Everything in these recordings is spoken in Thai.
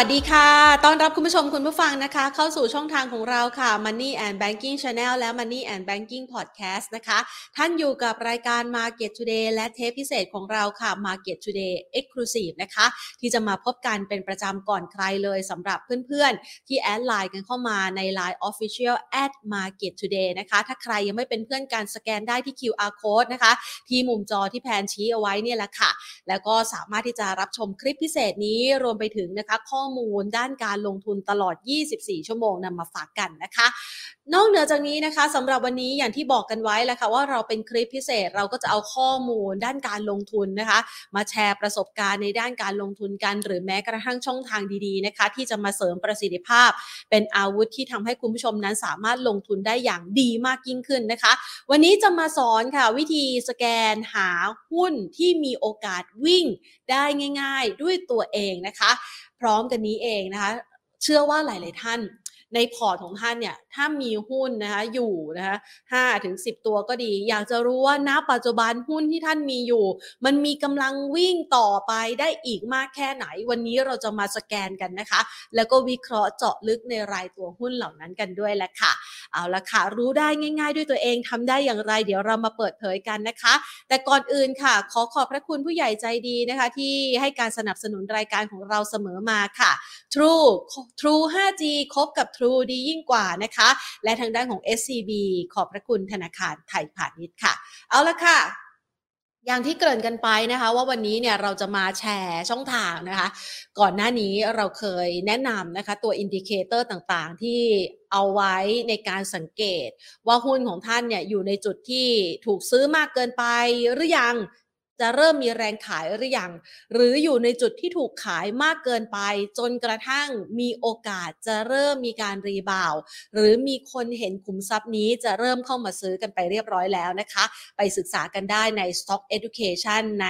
วัสดีค่ะ ต้อนรับคุณผู้ชมคุณผู้ฟังนะคะ เข้าสู่ช่องทางของเราค่ะ Money and Banking Channel และ Money and Banking Podcast นะคะ ท่านอยู่กับรายการ Market Today และเทปพิเศษของเราค่ะ Market Today Exclusive นะคะ ที่จะมาพบกันเป็นประจำก่อนใครเลยสำหรับเพื่อนๆ ที่แอดไลน์กันเข้ามาใน Line Official at Market Today นะคะ ถ้าใครยังไม่เป็นเพื่อนกันสแกนได้ที่ QR Code นะคะ ที่มุมจอที่แพนชี้เอาไว้เนี่ยแหละค่ะ แล้วก็สามารถที่จะรับชมคลิปพิเศษนี้รวมไปถึงนะคะข้อมูลด้านการลงทุนตลอด 24 ชั่วโมงนำมาฝากกันนะคะ นอกเหนือจากนี้นะคะสำหรับวันนี้อย่างที่บอกกันไว้แล้วค่ะว่าเราเป็นคลิปพิเศษเราก็จะเอาข้อมูลด้านการลงทุนนะคะ มาแชร์ประสบการณ์ในด้านการลงทุนกัน หรือแม้กระทั่งช่องทางดีๆนะคะ ที่จะมาเสริมประสิทธิภาพ เป็นอาวุธที่ทำให้คุณผู้ชมนั้นสามารถลงทุนได้อย่างดีมากยิ่งขึ้นนะคะ วันนี้จะมาสอนค่ะวิธีสแกนหาหุ้นที่มีโอกาสวิ่งได้ง่าย ๆ ด้วยตัวเองนะคะ พร้อมกันนี้เองนะคะ เชื่อว่าหลาย ๆ ท่าน ในพอร์ตของท่านเนี่ยถ้ามีหุ้นนะคะอยู่นะคะห้าถึงสิบตัวก็ดี อยากจะรู้ว่าณปัจจุบันหุ้นที่ท่านมีอยู่ มันมีกำลังวิ่งต่อไปได้อีกมากแค่ไหน วันนี้เราจะมาสแกนกันนะคะ แล้วก็วิเคราะห์เจาะลึกในรายตัวหุ้นเหล่านั้นกันด้วยแหละค่ะ เอาละค่ะ รู้ได้ง่าย ๆ ด้วยตัวเองทำได้อย่างไร เดี๋ยวเรามาเปิดเผยกันนะคะ แต่ก่อนอื่นค่ะ ขอขอบพระคุณผู้ใหญ่ใจดีนะคะ ที่ให้การสนับสนุนรายการของเราเสมอมาค่ะ True True 5G คบกับ True ดียิ่งกว่านะคะ และทางด้านของ SCB ขอบพระคุณธนาคารไทยพาณิชย์ค่ะ เอาละค่ะอย่างที่เกริ่นกันไปนะคะว่าวันนี้เนี่ยเราจะมาแชร์ช่องทางนะคะ ก่อนหน้านี้เราเคยแนะนำนะคะตัว indicator ต่างๆ ที่เอาไว้ในการสังเกต ว่าหุ้นของท่านเนี่ยอยู่ในจุดที่ถูกซื้อมากเกินไปหรือยัง จะเริ่มมีแรงขายหรือยัง หรืออยู่ในจุดที่ถูกขายมากเกินไป จนกระทั่งมีโอกาสจะเริ่มมีการรีบาว หรือมีคนเห็นขุมทรัพย์นี้จะเริ่มเข้ามาซื้อกันไปเรียบร้อยแล้วนะคะ ไปศึกษากันได้ใน Stock Education ใน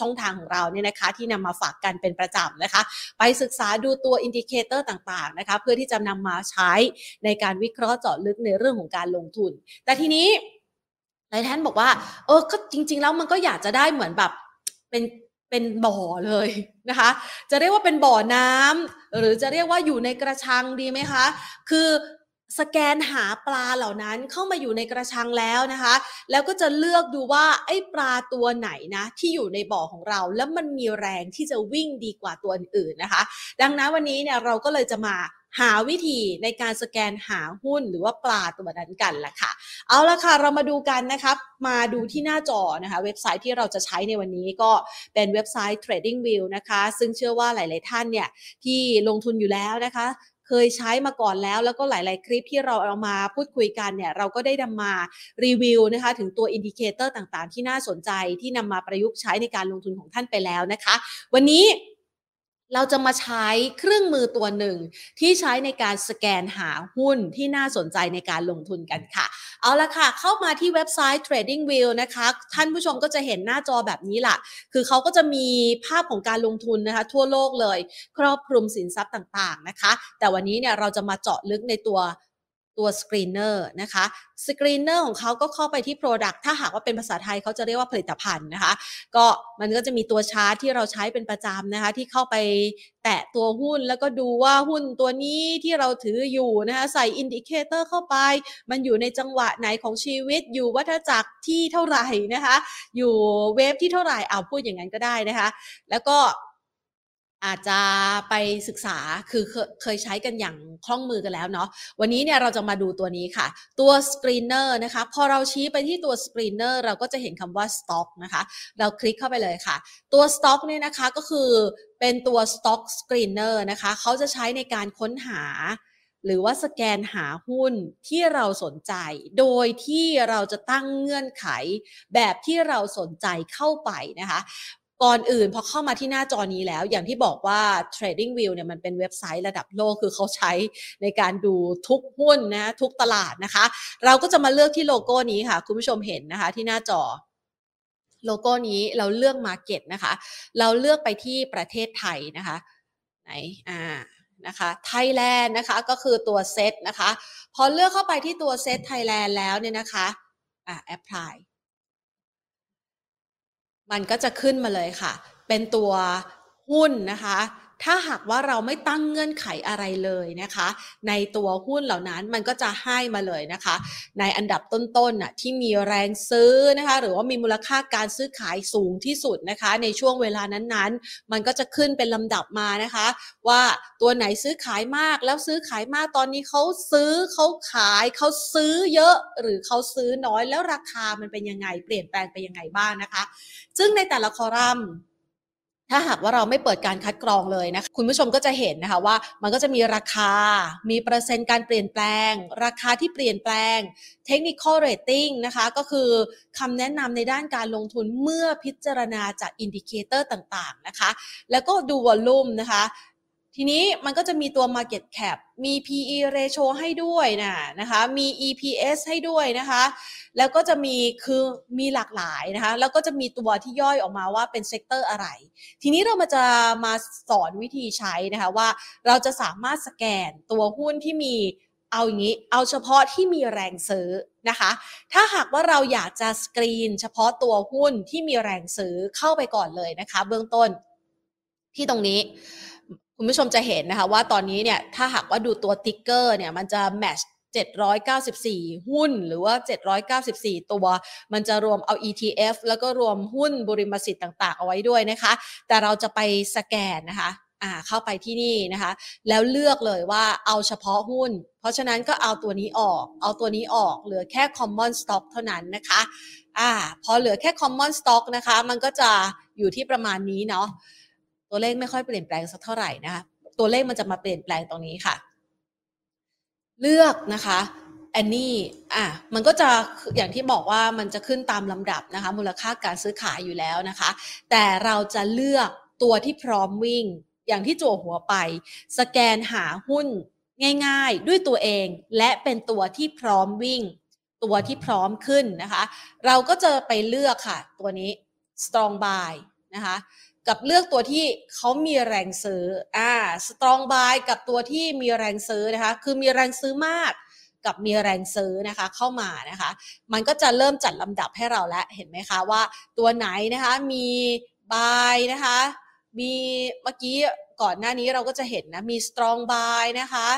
ช่องทางของเราเนี่ยนะคะ ที่นำมาฝากกันเป็นประจำนะคะ ไปศึกษาดูตัว indicator ต่างๆนะคะ เพื่อที่จะนำมาใช้ในการวิเคราะห์เจาะลึกในเรื่องของการลงทุน แต่ทีนี้ หลายท่านบอกว่า เออก็จริง ๆ แล้วมันก็อยากจะได้เหมือนแบบเป็นเป็นบ่อเลยนะคะ จะเรียกว่าเป็นบ่อน้ำหรือจะเรียกว่าอยู่ในกระชังดีไหมคะ คือ สแกนหาปลาเหล่านั้นเข้ามาอยู่ในกระชังแล้วนะคะ แล้วก็จะเลือกดูว่าไอ้ปลาตัวไหนนะที่อยู่ในบ่อของเรา แล้วมันมีแรงที่จะวิ่งดีกว่าตัวอื่นๆนะคะ ดังนั้นวันนี้เนี่ยเราก็เลยจะมาหาวิธีในการสแกนหาหุ้นหรือว่าปลาตัวนั้นกันแหละค่ะ เอาละค่ะ เรามาดูกันนะครับ มาดูที่หน้าจอนะคะ เว็บไซต์ที่เราจะใช้ในวันนี้ก็เป็นเว็บไซต์ TradingView นะคะ ซึ่งเชื่อว่าหลาย ๆ ท่านเนี่ยที่ลงทุนอยู่แล้วนะคะ เคยใช้มาก่อนแล้ว แล้วก็หลาย ๆ คลิปที่เราเอามาพูดคุยกันเนี่ยเราก็ได้นำมารีวิวนะคะถึงตัว indicator ต่าง ๆ ที่น่าสนใจที่นำมาประยุกต์ใช้ในการลงทุนของท่านไปแล้วนะคะ วันนี้เราจะมาใช้เครื่องมือตัวหนึ่งที่ใช้ในการสแกนหาหุ้นที่น่าสนใจในการลงทุนกันค่ะ เอาละค่ะ เข้ามาที่เว็บไซต์ TradingView นะคะ ท่านผู้ชมก็จะเห็นหน้าจอแบบนี้ล่ะ คือเขาก็จะมีภาพของการลงทุนนะคะ ทั่วโลกเลย ครอบคลุมสินทรัพย์ต่างๆนะคะ แต่วันนี้เนี่ยเราจะมาเจาะลึกในตัว ตัว screener นะคะ screener ของเขาก็เข้าไปที่ Product ถ้าหากว่าเป็นภาษาไทยเขาจะเรียกว่าผลิตภัณฑ์นะคะ ก็มันก็จะมีตัวชาร์ตที่เราใช้เป็นประจำนะคะ ที่เข้าไปแตะตัวหุ้นแล้วก็ดูว่าหุ้นตัวนี้ที่เราถืออยู่นะคะใส่ indicator เข้าไป มันอยู่ในจังหวะไหนของชีวิตอยู่วัฏจักรที่เท่าไหร่นะคะ อยู่ wave ที่เท่าไหร่เอาพูดอย่างนั้นก็ได้นะคะ แล้วก็ อาจจะไปศึกษาคือเคยใช้กันอย่างคล่องมือกันแล้วเนาะวันนี้เนี่ยเราจะมาดูตัวนี้ค่ะ ตัว screener นะคะพอเราชี้ไปที่ตัว screener เราก็จะเห็นคำว่า stock นะคะเราคลิกเข้าไปเลยค่ะ ตัว stock เนี่ยนะคะก็คือเป็นตัว stock screener นะคะเขาจะใช้ในการค้นหา หรือว่าสแกนหาหุ้นที่เราสนใจ โดยที่เราจะตั้งเงื่อนไขแบบที่เราสนใจเข้าไปนะคะ ก่อนอื่นพอเข้ามาที่หน้าจอนี้แล้ว อย่างที่บอกว่า TradingView เนี่ยมันเป็นเว็บไซต์ระดับโลกคือเขาใช้ในการดูทุกหุ้นนะทุกตลาดนะคะ เราก็จะมาเลือกที่โลโก้นี้ค่ะ คุณผู้ชมเห็นนะคะที่หน้าจอโลโก้นี้เราเลือก Market นะคะ เราเลือกไปที่ประเทศไทยนะคะไหนอ่านะคะไทยแลนด์นะคะก็คือตัวเซตนะคะ พอเลือกเข้าไปที่ตัว SET Thailand แล้วเนี่ยนะคะอ่าแอปพลาย มันก็จะขึ้นมาเลยค่ะ เป็นตัวหุ้นนะคะ ถ้าหากว่าเราไม่ตั้งเงื่อนไขอะไรเลยนะคะ ในตัวหุ้นเหล่านั้นมันก็จะให้มาเลยนะคะ ในอันดับต้นๆน่ะที่มีแรงซื้อนะคะ หรือว่ามีมูลค่าการซื้อขายสูงที่สุดนะคะ ในช่วงเวลานั้นๆ มันก็จะขึ้นเป็นลำดับมานะคะ ว่าตัวไหนซื้อขายมากแล้วซื้อขายมากตอนนี้เขาซื้อเขาขายเขาซื้อเยอะหรือเขาซื้อน้อยแล้วราคามันเป็นยังไงเปลี่ยนแปลงไปยังไงบ้างนะคะ ซึ่งในแต่ละคอลัมน์ ถ้าหากว่าเราไม่เปิดการคัดกรองเลยนะคุณผู้ชมก็จะเห็นนะคะว่ามันก็จะมีราคา มีเปอร์เซ็นต์การเปลี่ยนแปลง ราคาที่เปลี่ยนแปลง technical rating นะคะก็คือคำแนะนำในด้านการลงทุนเมื่อพิจารณาจาก indicator ต่างๆนะคะ แล้วก็ดู volume นะคะ ทีนี้มันก็จะมีตัว Market Cap มี PE ratio ให้ด้วยนะนะคะ มี EPS ให้ด้วยนะคะ แล้วก็จะมีคือมีหลากหลายนะคะ แล้วก็จะมีตัวที่ย่อยออกมาว่าเป็น sector อะไร ทีนี้เรามาจะมาสอนวิธีใช้นะคะว่าเราจะสามารถสแกนตัวหุ้นที่มีเอาอย่างนี้ เอาเฉพาะที่มีแรงซื้อนะคะ ถ้าหากว่าเราอยากจะสกรีน เฉพาะตัวหุ้นที่มีแรงซื้อเข้าไปก่อนเลยนะคะ เบื้องต้นที่ตรงนี้ คุณผู้ชมจะเห็นนะคะว่าตอนนี้เนี่ยถ้าหากว่าดูตัวติ๊กเกอร์เนี่ยมันจะแมช794 หุ้นหรือว่า 794 ตัว มันจะรวมเอา ETF แล้วก็รวมหุ้นบริมสิทธิ์ต่างๆ เอาไว้ด้วยนะคะ แต่เราจะไปสแกนนะคะอ่าเข้าไปที่นี่นะคะ แล้วเลือกเลยว่าเอาเฉพาะหุ้น เพราะฉะนั้นก็เอาตัวนี้ออก เอาตัวนี้ออกเหลือแค่ common stock เท่านั้นนะคะอ่าพอเหลือแค่ common stock นะคะ มันก็จะอยู่ที่ประมาณนี้เนาะ ตัวเลขไม่ค่อยเปลี่ยนแปลงสักเท่าไหร่นะคะตัวเลขมันจะมาเปลี่ยนแปลงตรงนี้ค่ะ เลือกนะคะแอนนี่อะมันก็จะอย่างที่บอกว่ามันจะขึ้นตามลำดับนะคะ มูลค่าการซื้อขายอยู่แล้วนะคะ แต่เราจะเลือกตัวที่พร้อมวิ่ง อย่างที่จั่วหัวไป สแกนหาหุ้นง่ายๆ ด้วยตัวเอง และเป็นตัวที่พร้อมวิ่ง ตัวที่พร้อมขึ้นนะคะ เราก็จะไปเลือกค่ะ ตัวนี้ strong buy นะคะ กับเลือกตัวที่เขามีแรงซื้ออ่า strong buy กับตัวที่มีแรงซื้อนะคะ คือมีแรงซื้อมากกับมีแรงซื้อนะคะเข้ามานะคะ มันก็จะเริ่มจัดลำดับให้เราแล้วเห็นไหมคะว่าตัวไหนนะคะมี buy นะคะมีเมื่อกี้ก่อนหน้านี้เราก็จะเห็นนะมี strong buy นะคะ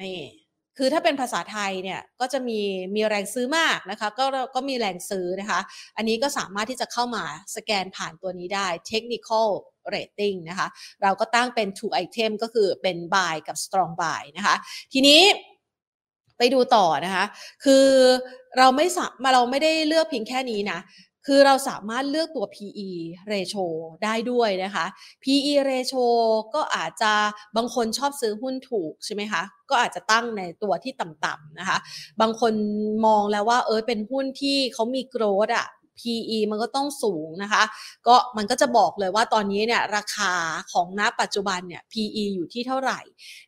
นี่ คือถ้าเป็นภาษาไทยเนี่ยก็จะมีมีแรงซื้อมากนะคะก็ก็มีแรงซื้อนะคะ อันนี้ก็สามารถที่จะเข้ามาสแกนผ่านตัวนี้ได้ technical rating นะคะ เราก็ตั้งเป็น two item ก็คือเป็น buy กับ strong buy นะคะ ทีนี้ไปดูต่อนะคะ คือเราไม่สาเราไม่ได้เลือกเพียงแค่นี้นะ คือเราสามารถเลือกตัว PE ratio ได้ด้วยนะคะ PE ratio ก็อาจจะบางคนชอบซื้อหุ้นถูกใช่ไหมคะ ก็อาจจะตั้งในตัวที่ต่ำๆนะคะ บางคนมองแล้วว่าเออเป็นหุ้นที่เขามีโกรดอะ PE มันก็ต้องสูงนะคะ ก็มันก็จะบอกเลยว่าตอนนี้เนี่ยราคาของณปัจจุบันเนี่ย PE อยู่ที่เท่าไหร่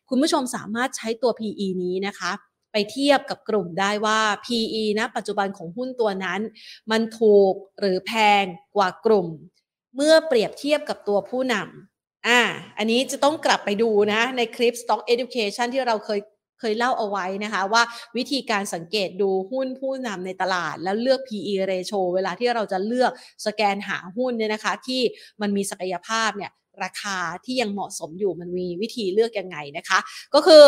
คุณผู้ชมสามารถใช้ตัว PE นี้นะคะ ไปเทียบกับกลุ่มได้ว่า PE นะปัจจุบันของหุ้นตัวนั้น มันถูกหรือแพงกว่ากลุ่ม เมื่อเปรียบเทียบกับตัวผู้นำอ่าอันนี้จะต้องกลับไปดูนะ ในคลิป Stock Education ที่เราเคยเคยเล่าเอาไว้นะคะว่าวิธีการสังเกตดูหุ้นผู้นำในตลาด แล้วเลือก PE ratio เวลาที่เราจะเลือกสแกนหาหุ้นเนี่ยนะคะ ที่มันมีศักยภาพเนี่ยราคาที่ยังเหมาะสมอยู่มันมีวิธีเลือกยังไงนะคะ ก็คือ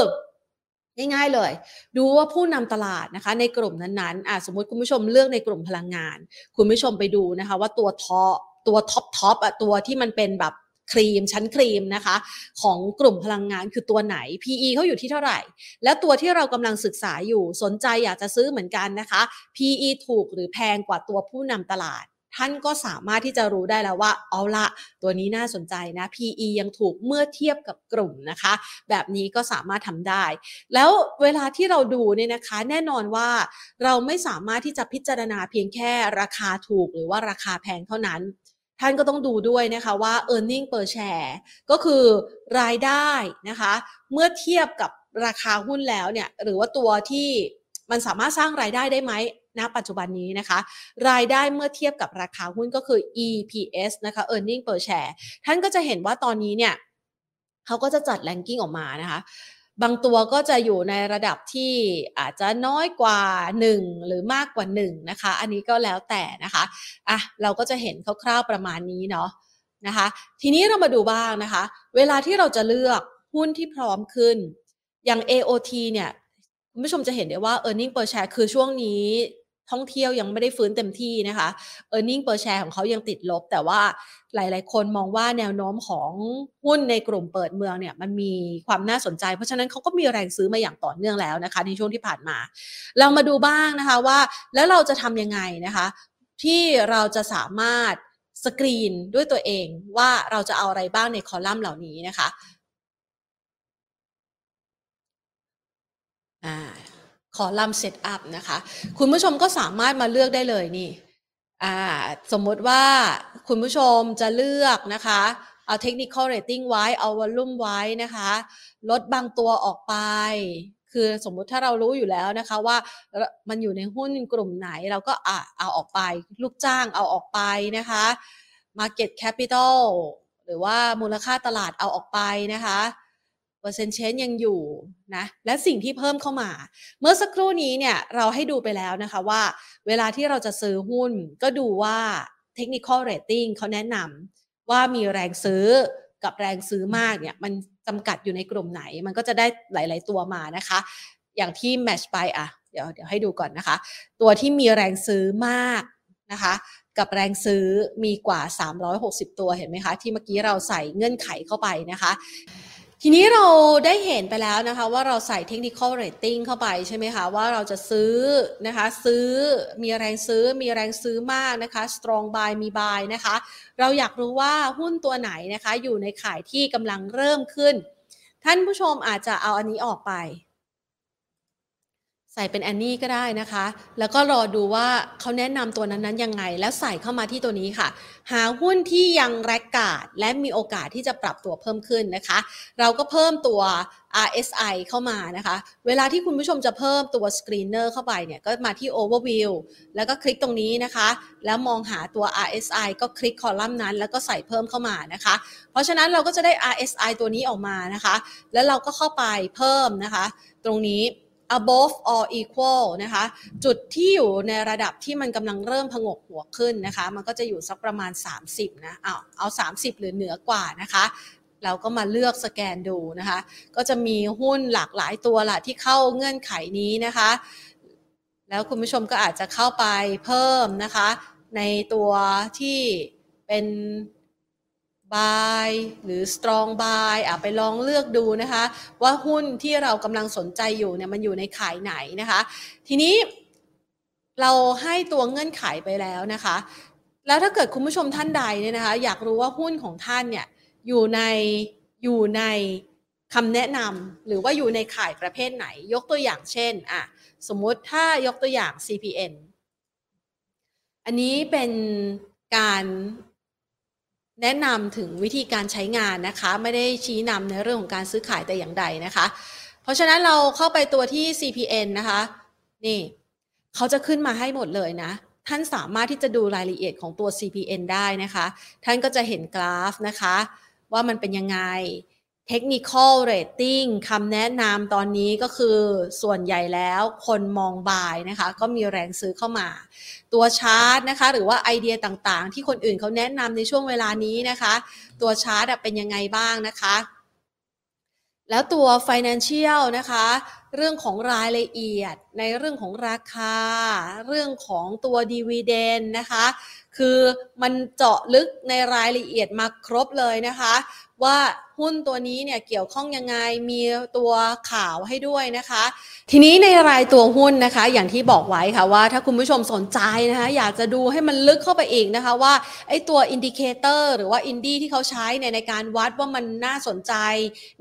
ง่ายๆเลย ดูว่าผู้นำตลาดนะคะในกลุ่มนั้นๆสมมติคุณผู้ชมเลือกในกลุ่มพลังงาน คุณผู้ชมไปดูนะคะว่าตัว top ตัว top top อะตัวที่มันเป็นแบบครีมชั้นครีมนะคะ ของกลุ่มพลังงานคือตัวไหน PE เขาอยู่ที่เท่าไหร่ แล้วตัวที่เรากำลังศึกษาอยู่สนใจอยากจะซื้อเหมือนกันนะคะ PE ถูกหรือแพงกว่าตัวผู้นำตลาด ท่านก็สามารถที่จะรู้ได้แล้วว่า เอาละตัวนี้น่าสนใจนะ PE ยังถูกเมื่อเทียบกับกลุ่มนะคะ แบบนี้ก็สามารถทำได้ แล้วเวลาที่เราดูเนี่ยนะคะ แน่นอนว่าเราไม่สามารถที่จะพิจารณาเพียงแค่ราคาถูกหรือว่าราคาแพงเท่านั้น ท่านก็ต้องดูด้วยนะคะว่า e a r n i n g per share ก็คือรายได้นะคะ เมื่อเทียบกับราคาหุ้นแล้วเนี่ยหรือว่าตัวที่มันสามารถสร้างรายได้ได้ไหม ณปัจจุบันนี้นะคะ รายได้เมื่อเทียบกับราคาหุ้นก็คือ EPS นะคะ earning per share ท่านก็จะเห็นว่าตอนนี้เนี่ยเขาก็จะจัด ranking ออกมานะคะบางตัวก็จะอยู่ในระดับที่อาจจะน้อยกว่า 1 หรือมากกว่า1นะคะ อันนี้ก็แล้วแต่นะคะอะเราก็จะเห็นคร่าวๆประมาณนี้เนาะนะคะ ทีนี้เรามาดูบ้างนะคะ เวลาที่เราจะเลือกหุ้นที่พร้อมขึ้น อย่าง AOT เนี่ยคุณผู้ชมจะเห็นได้ว่า e a r n i n g per share คือช่วงนี้ ท่องเที่ยวยังไม่ได้ฟื้นเต็มที่นะคะ e a r n i n g per share ของเขายังติดลบ แต่ว่าหลาย ๆ คนมองว่าแนวโน้มของหุ้นในกลุ่มเปิดเมืองเนี่ยมันมีความน่าสนใจ เพราะฉะนั้นเขาก็มีแรงซื้อมาอย่างต่อเนื่องแล้วนะคะ ในช่วงที่ผ่านมา เรามาดูบ้างนะคะว่าแล้วเราจะทำยังไงนะคะ ที่เราจะสามารถสกรีนด้วยตัวเองว่าเราจะเอาอะไรบ้างในคอลัมน์เหล่านี้นะคะ อ่า อลัมน์เซตอัพนะคะ คุณผู้ชมก็สามารถมาเลือกได้เลยนี่สมมติว่าคุณผู้ชมจะเลือกนะคะเอา technical rating ไว้ เอา volume ไว้นะคะ ลดบางตัวออกไป คือสมมุติถ้าเรารู้อยู่แล้วนะคะว่ามันอยู่ในหุ้นกลุ่มไหนเราก็อะเอาออกไป ลูกจ้างเอาออกไปนะคะ market capital หรือว่ามูลค่าตลาดเอาออกไปนะคะ เปอร์เซ็นต์เชนยังอยู่นะและสิ่งที่เพิ่มเข้ามา เมื่อสักครู่นี้เนี่ยเราให้ดูไปแล้วนะคะว่า เวลาที่เราจะซื้อหุ้น ก็ดูว่า technical rating เขาแนะนำว่ามีแรงซื้อกับแรงซื้อมากเนี่ยมันจำกัดอยู่ในกลุ่มไหน มันก็จะได้หลาย ๆ ตัวมานะคะ อย่างที่ match ไปอะเดี๋ยวเดี๋ยวให้ดูก่อนนะคะ ตัวที่มีแรงซื้อมากนะคะ กับแรงซื้อมีกว่า 360 ตัวเห็นไหมคะ ที่เมื่อกี้เราใส่เงื่อนไขเข้าไปนะคะ ทีนี้เราได้เห็นไปแล้วนะคะ ว่าเราใส่ technical rating เข้าไปใช่ไหมคะว่าเราจะซื้อนะคะ ซื้อมีแรงซื้อมีแรงซื้อมากนะคะ strong buy มี buy นะคะ เราอยากรู้ว่าหุ้นตัวไหนนะคะ อยู่ในขายที่กำลังเริ่มขึ้น ท่านผู้ชมอาจจะเอาอันนี้ออกไป ใส่เป็นแอนนี่ก็ได้นะคะ แล้วก็รอดูว่าเขาแนะนำตัวนั้นๆยังไง แล้วใส่เข้ามาที่ตัวนี้ค่ะ หาหุ้นที่ยังแรกกาดและมีโอกาสที่จะปรับตัวเพิ่มขึ้นนะคะ เราก็เพิ่มตัว RSI เข้ามานะคะ เวลาที่คุณผู้ชมจะเพิ่มตัว screener เข้าไปเนี่ย ก็มาที่ overview แล้วก็คลิกตรงนี้นะคะ แล้วมองหาตัว RSI ก็คลิกคอลัมน์นั้น แล้วก็ใส่เพิ่มเข้ามานะคะ เพราะฉะนั้นเราก็จะได้ RSI ตัวนี้ออกมานะคะ แล้วเราก็เข้าไปเพิ่มนะคะ ตรงนี้ above or equal นะคะ จุดที่อยู่ในระดับที่มันกำลังเริ่มพงกหัวขึ้นนะคะ มันก็จะอยู่สักประมาณ 30 นะเอาเอา 30 หรือเหนือกว่านะคะเราก็มาเลือกสแกนดูนะคะ ก็จะมีหุ้นหลากหลายตัวละที่เข้าเงื่อนไขนี้นะคะ แล้วคุณผู้ชมก็อาจจะเข้าไปเพิ่มนะคะ ในตัวที่เป็น buy หรือ strong buy อะไปลองเลือกดูนะคะ ว่าหุ้นที่เรากำลังสนใจอยู่เนี่ยมันอยู่ในขายไหนนะคะ ทีนี้เราให้ตัวเงื่อนไขไปแล้วนะคะ แล้วถ้าเกิดคุณผู้ชมท่านใดเนี่ยนะคะ อยากรู้ว่าหุ้นของท่านเนี่ยอยู่ในอยู่ในคำแนะนำหรือว่าอยู่ในขายประเภทไหน ยกตัวอย่างเช่นอะสมมติถ้ายกตัวอย่าง CPN อันนี้เป็นการ แนะนำถึงวิธีการใช้งานนะคะ ไม่ได้ชี้นำในเรื่องของการซื้อขายแต่อย่างใดนะคะ เพราะฉะนั้นเราเข้าไปตัวที่ CPN นะคะ นี่เขาจะขึ้นมาให้หมดเลยนะ ท่านสามารถที่จะดูรายละเอียดของตัว CPN ได้นะคะ ท่านก็จะเห็นกราฟนะคะ ว่ามันเป็นยังไง Technical Rating คำแนะนำตอนนี้ก็คือส่วนใหญ่แล้วคนมองบายนะคะ ก็มีแรงซื้อเข้ามา ตัวชาร์ตนะคะ หรือว่าไอเดียต่างๆ ที่คนอื่นเขาแนะนำในช่วงเวลานี้นะคะ ตัวชาร์ตเป็นยังไงบ้างนะคะ แล้วตัว Financial นะคะ เรื่องของรายละเอียดในเรื่องของราคา เรื่องของตัว Dividend นะคะคือมันเจาะลึกในรายละเอียดมาครบเลยนะคะ ว่า หุ้นตัวนี้เนี่ยเกี่ยวข้องยังไงมีตัวข่าวให้ด้วยนะคะ ทีนี้ในรายตัวหุ้นนะคะ อย่างที่บอกไว้ค่ะว่า ถ้าคุณผู้ชมสนใจนะคะอยากจะดูให้มันลึกเข้าไปอีกนะคะว่าไอ้ตัว indicator หรือว่าอินดี้ที่เขาใช้เนี่ยในการวัดว่ามันน่าสนใจ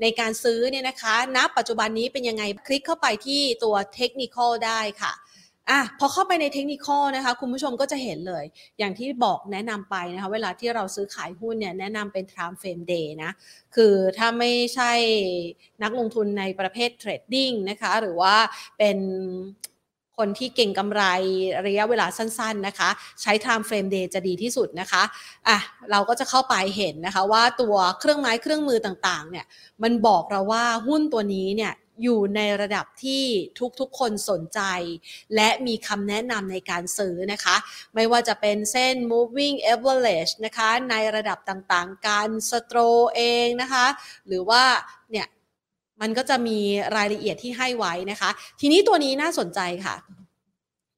ในการซื้อเนี่ยนะคะณปัจจุบันนี้เป็นยังไงคลิกเข้าไปที่ตัวเทคนิคได้ค่ะ อะพอเข้าไปในเทคนิคนะคะ คุณผู้ชมก็จะเห็นเลย อย่างที่บอกแนะนำไปนะคะ เวลาที่เราซื้อขายหุ้นเนี่ยแนะนำเป็น time frame day นะ คือถ้าไม่ใช่นักลงทุนในประเภทเทรดดิ้งนะคะ หรือว่าเป็นคนที่เก่งกำไรระยะเวลาสั้นๆนะคะ ใช้ time frame day จะดีที่สุดนะคะอะเราก็จะเข้าไปเห็นนะคะว่าตัวเครื่องไม้เครื่องมือต่างๆเนี่ยมันบอกเราว่าหุ้นตัวนี้เนี่ย อยู่ในระดับที่ทุกๆคนสนใจ และมีคำแนะนำในการซื้อนะคะ ไม่ว่าจะเป็นเส้น moving average นะคะ ในระดับต่างๆ การสโตรเองนะคะ หรือว่าเนี่ยมันก็จะมีรายละเอียดที่ให้ไว้นะคะ ทีนี้ตัวนี้น่าสนใจค่ะ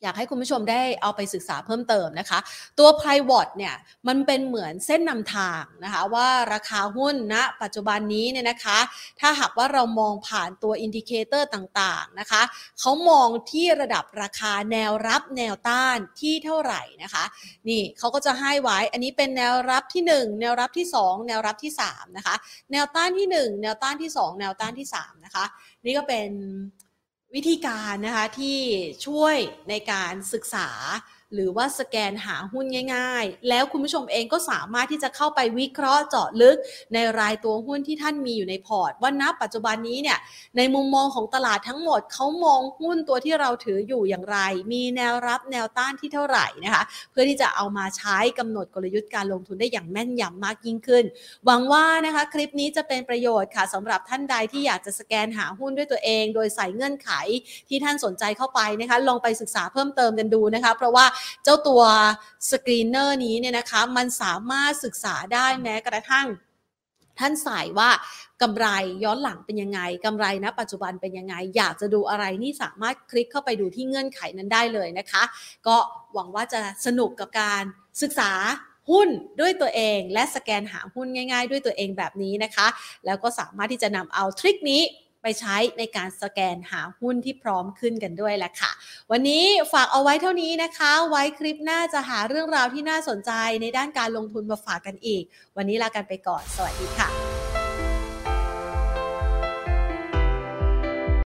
อยากให้คุณผู้ชมได้เอาไปศึกษาเพิ่มเติมนะคะ ตัว p i v o t เนี่ยมันเป็นเหมือนเส้นนำทางนะคะว่าราคาหุ้นณนะปัจจุบันนี้เนี่ยนะคะ ถ้าหากว่าเรามองผ่านตัว indicator ต่างๆนะคะเขามองที่ระดับราคาแนวรับแนวต้านที่เท่าไหร่นะคะนี่เขาก็จะให้ไว้อันนี้เป็นแนวรับที่ 1 แนวรับที่ 2 แนวรับที่3นะคะแนวต้านที่ 1 แนวต้านที่ 2 แนวต้านที่3นะคะนี่ก็เป็น วิธีการนะคะที่ช่วยในการศึกษา หรือว่าสแกนหาหุ้นง่าย ๆ แล้วคุณผู้ชมเองก็สามารถที่จะเข้าไปวิเคราะห์เจาะลึก ในรายตัวหุ้นที่ท่านมีอยู่ในพอร์ต ว่านับปัจจุบันนี้เนี่ยในมุมมองของตลาดทั้งหมดเขามองหุ้นตัวที่เราถืออยู่อย่างไร มีแนวรับแนวต้านที่เท่าไหร่นะคะเพื่อที่จะเอามาใช้กำหนดกลยุทธ์การลงทุนได้อย่างแม่นยำมากยิ่งขึ้น หวังว่านะคะคลิปนี้จะเป็นประโยชน์ค่ะสำหรับท่านใดที่อยากจะสแกนหาหุ้นด้วยตัวเอง โดยใส่เงื่อนไขที่ท่านสนใจเข้าไปนะคะลองไปศึกษาเพิ่มเติมกันดูนะคะเพราะว่าเจ้าตัวสกรีนเนอร์นี้เนี่ยนะคะมันสามารถศึกษาได้แม้กระทั่งท่านใส่ว่ากำไรย้อนหลังเป็นยังไงกำไรณปัจจุบันเป็นยังไง อยากจะดูอะไรนี่สามารถคลิกเข้าไปดูที่เงื่อนไขนั้นได้เลยนะคะ ก็หวังว่าจะสนุกกับการศึกษาหุ้นด้วยตัวเอง และสแกนหาหุ้นง่าย ๆ ด้วยตัวเองแบบนี้นะคะ แล้วก็สามารถที่จะนำเอาทริคนี้ ไปใช้ในการสแกนหาหุ้นที่พร้อมขึ้นกันด้วยแหละค่ะ วันนี้ฝากเอาไว้เท่านี้นะคะ ไว้คลิปหน้าจะหาเรื่องราวที่น่าสนใจในด้านการลงทุนมาฝากกันอีก วันนี้ลากันไปก่อน สวัสดีค่ะ